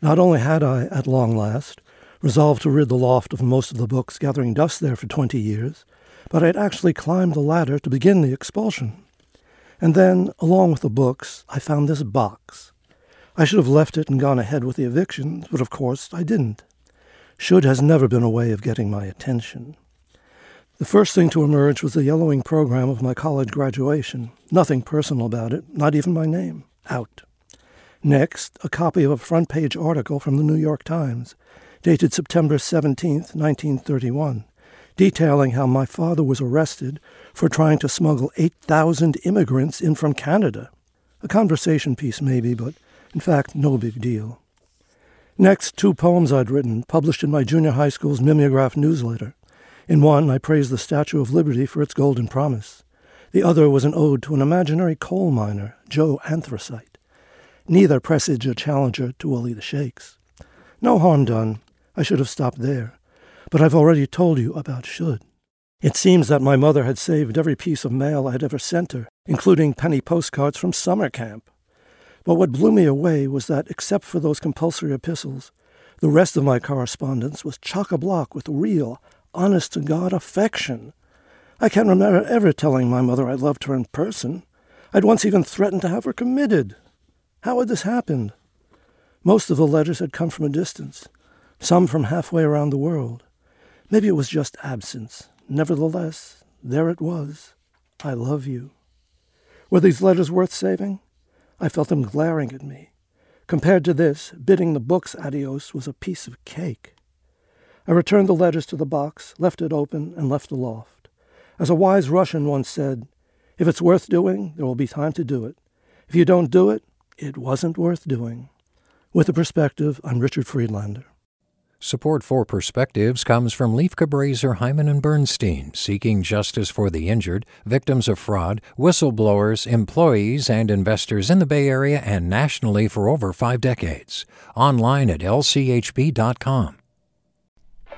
Not only had I, at long last, resolved to rid the loft of most of the books gathering dust there for twenty years, but I had actually climbed the ladder to begin the expulsion. And then, along with the books, I found this box. I should have left it and gone ahead with the evictions, but of course I didn't. Should has never been a way of getting my attention. The first thing to emerge was the yellowing program of my college graduation. Nothing personal about it, not even my name. Out. Next, a copy of a front page article from the New York Times, dated September 17, 1931, detailing how my father was arrested for trying to smuggle 8,000 immigrants in from Canada. A conversation piece, maybe, but in fact, no big deal. Next, two poems I'd written, published in my junior high school's mimeograph newsletter. In one, I praised the Statue of Liberty for its golden promise. The other was an ode to an imaginary coal miner, Joe Anthracite. Neither presage a challenger to Willie the Shakes. No harm done. I should have stopped there. But I've already told you about should. It seems that my mother had saved every piece of mail I had ever sent her, including penny postcards from summer camp. But what blew me away was that, except for those compulsory epistles, the rest of my correspondence was chock a block with real, honest to God affection. I can't remember ever telling my mother I loved her in person. I'd once even threatened to have her committed. How had this happened? Most of the letters had come from a distance, some from halfway around the world. Maybe it was just absence. Nevertheless, there it was. I love you. Were these letters worth saving? I felt them glaring at me. Compared to this, bidding the books adios was a piece of cake. I returned the letters to the box, left it open, and left the loft. As a wise Russian once said, if it's worth doing, there will be time to do it. If you don't do it, it wasn't worth doing. With a perspective, I'm Richard Friedlander. Support for Perspectives comes from Lieff Cabraser, Heimann and Bernstein, seeking justice for the injured, victims of fraud, whistleblowers, employees, and investors in the Bay Area and nationally for over five decades. Online at lchb.com.